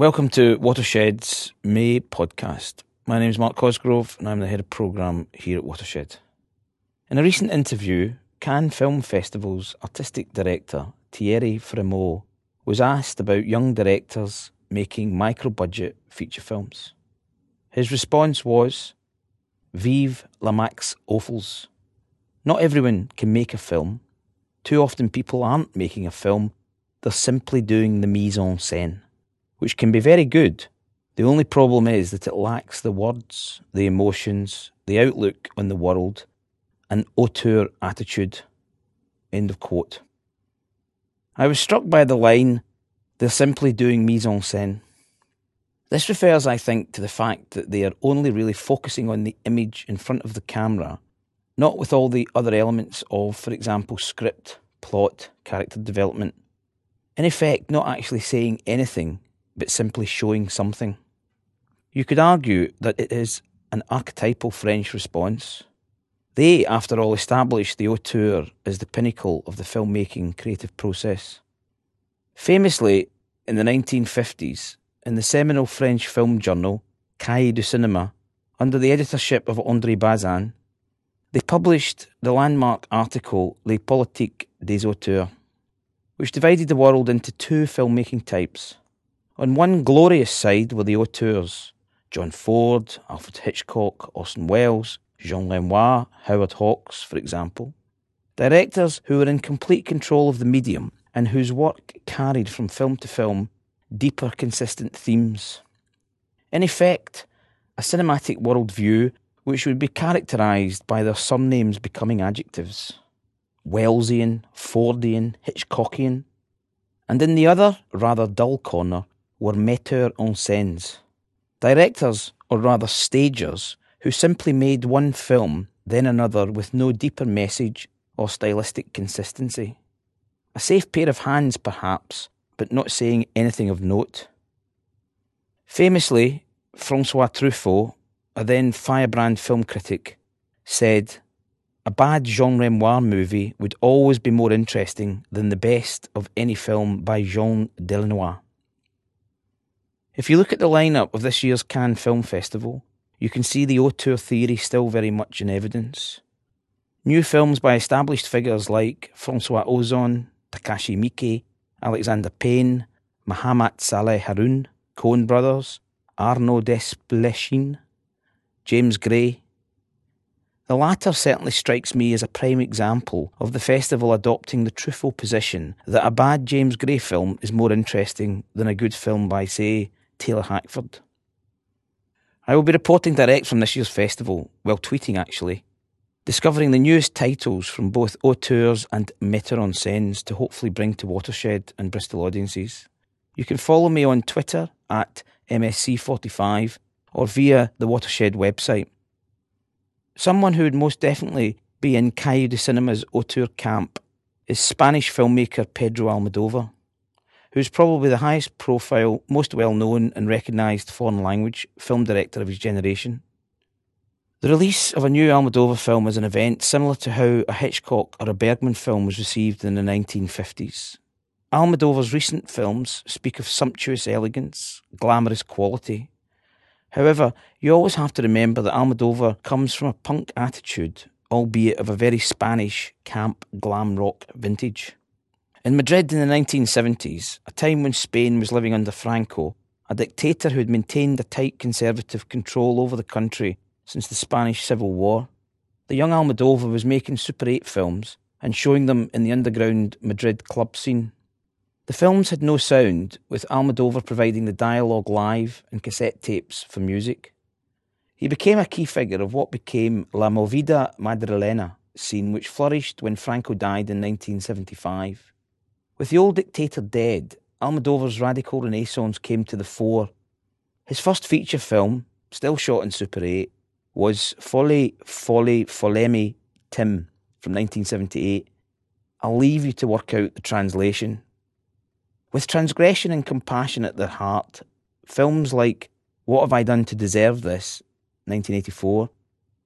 Welcome to Watershed's May podcast. My name is Mark Cosgrove and I'm the head of programme here at Watershed. In a recent interview, Cannes Film Festival's artistic director Thierry Frémaux was asked about young directors making micro budget feature films. His response was Vive la Max Ophuls. Not everyone can make a film. Too often people aren't making a film, they're simply doing the mise en scène which can be very good. The only problem is that it lacks the words, the emotions, the outlook on the world, an auteur attitude. End of quote. I was struck by the line, they're simply doing mise en scène. This refers, I think, to the fact that they are only really focusing on the image in front of the camera, not with all the other elements of, for example, script, plot, character development. In effect, not actually saying anything but simply showing something. You could argue that it is an archetypal French response. They, after all, established the auteur as the pinnacle of the filmmaking creative process. Famously, in the 1950s, in the seminal French film journal Cahiers du Cinéma, under the editorship of André Bazin, they published the landmark article Les politiques des auteurs, which divided the world into two filmmaking types on one glorious side were the auteurs John Ford, Alfred Hitchcock, Orson Welles, Jean Renoir, Howard Hawks, for example. Directors who were in complete control of the medium and whose work carried from film to film deeper, consistent themes. In effect, a cinematic worldview which would be characterised by their surnames becoming adjectives Wellesian, Fordian, Hitchcockian, and in the other, rather dull corner, were metteurs en scène, directors, or rather stagers, who simply made one film, then another, with no deeper message or stylistic consistency. A safe pair of hands, perhaps, but not saying anything of note. Famously, Francois Truffaut, a then firebrand film critic, said, A bad Jean Renoir movie would always be more interesting than the best of any film by Jean Delannoy. If you look at the lineup of this year's Cannes Film Festival, you can see the auteur theory still very much in evidence. New films by established figures like Francois Ozon, Takashi Miike, Alexander Payne, Mahamat Saleh Haroun, Coen Brothers, Arnaud Desplechin, James Gray. The latter certainly strikes me as a prime example of the festival adopting the truthful position that a bad James Gray film is more interesting than a good film by, say, Taylor Hackford. I will be reporting direct from this year's festival, while tweeting actually, discovering the newest titles from both auteurs and metteurs en scènes to hopefully bring to Watershed and Bristol audiences. You can follow me on Twitter at MSC45 or via the Watershed website. Someone who would most definitely be in Cahiers du Cinema's auteur camp is Spanish filmmaker Pedro Almodovar who's probably the highest profile, most well known and recognised foreign language film director of his generation. The release of a new Almodovar film is an event similar to how a Hitchcock or a Bergman film was received in the 1950s. Almodovar's recent films speak of sumptuous elegance, glamorous quality. However, you always have to remember that Almodovar comes from a punk attitude, albeit of a very Spanish camp glam rock vintage. In Madrid in the 1970s, a time when Spain was living under Franco, a dictator who had maintained a tight conservative control over the country since the Spanish Civil War, the young Almodovar was making Super 8 films and showing them in the underground Madrid club scene. The films had no sound, with Almodovar providing the dialogue live and cassette tapes for music. He became a key figure of what became La Movida Madrilena scene, which flourished when Franco died in 1975. With the old dictator dead, Almodovar's radical renaissance came to the fore. His first feature film, still shot in Super 8, was Folle, Folle, Fólleme, Tim from 1978. I'll leave you to work out the translation. With transgression and compassion at their heart, films like What Have I Done to Deserve This, 1984,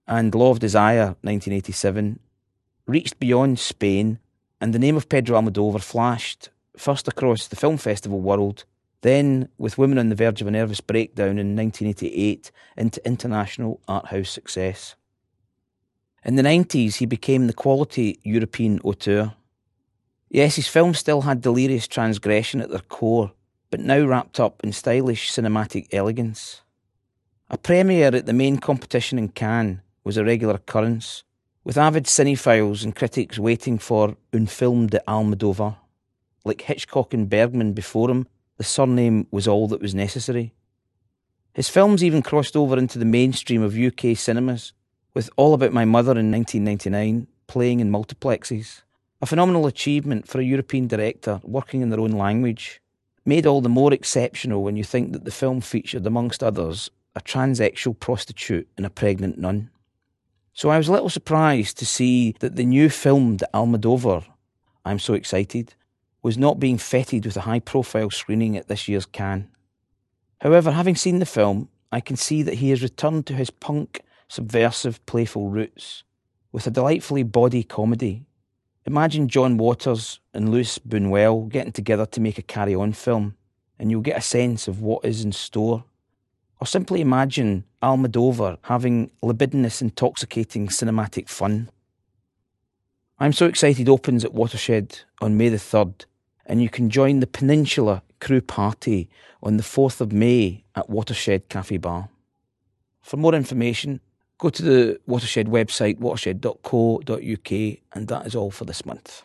and Law of Desire, 1987, reached beyond Spain and the name of Pedro Almodovar flashed first across the film festival world, Then, with Women on the Verge of a Nervous Breakdown in 1988, into international art house success. In the 90s, he became the quality European auteur. Yes, his films still had delirious transgression at their core, but now wrapped up in stylish cinematic elegance. A premiere at the main competition in Cannes was a regular occurrence, with avid cinephiles and critics waiting for Un film de Almodovar. Like Hitchcock and Bergman before him, the surname was all that was necessary. His films even crossed over into the mainstream of UK cinemas, with All About My Mother in 1999 playing in multiplexes. A phenomenal achievement for a European director working in their own language. Made all the more exceptional when you think that the film featured, amongst others, a transsexual prostitute and a pregnant nun. So I was a little surprised to see that the new film, The Almodovar, I'm so excited, was not being feted with a high profile screening at this year's Cannes. However, having seen the film, I can see that he has returned to his punk, subversive, playful roots with a delightfully body comedy. Imagine John Waters and Luis Buñuel getting together to make a carry on film, and you'll get a sense of what is in store. Or simply imagine Almodovar having libidinous, intoxicating cinematic fun. I'm So Excited opens at Watershed on May the 3rd, and you can join the Peninsula Crew Party on the 4th of May at Watershed Cafe Bar. For more information, go to the Watershed website, watershed.co.uk, and that is all for this month.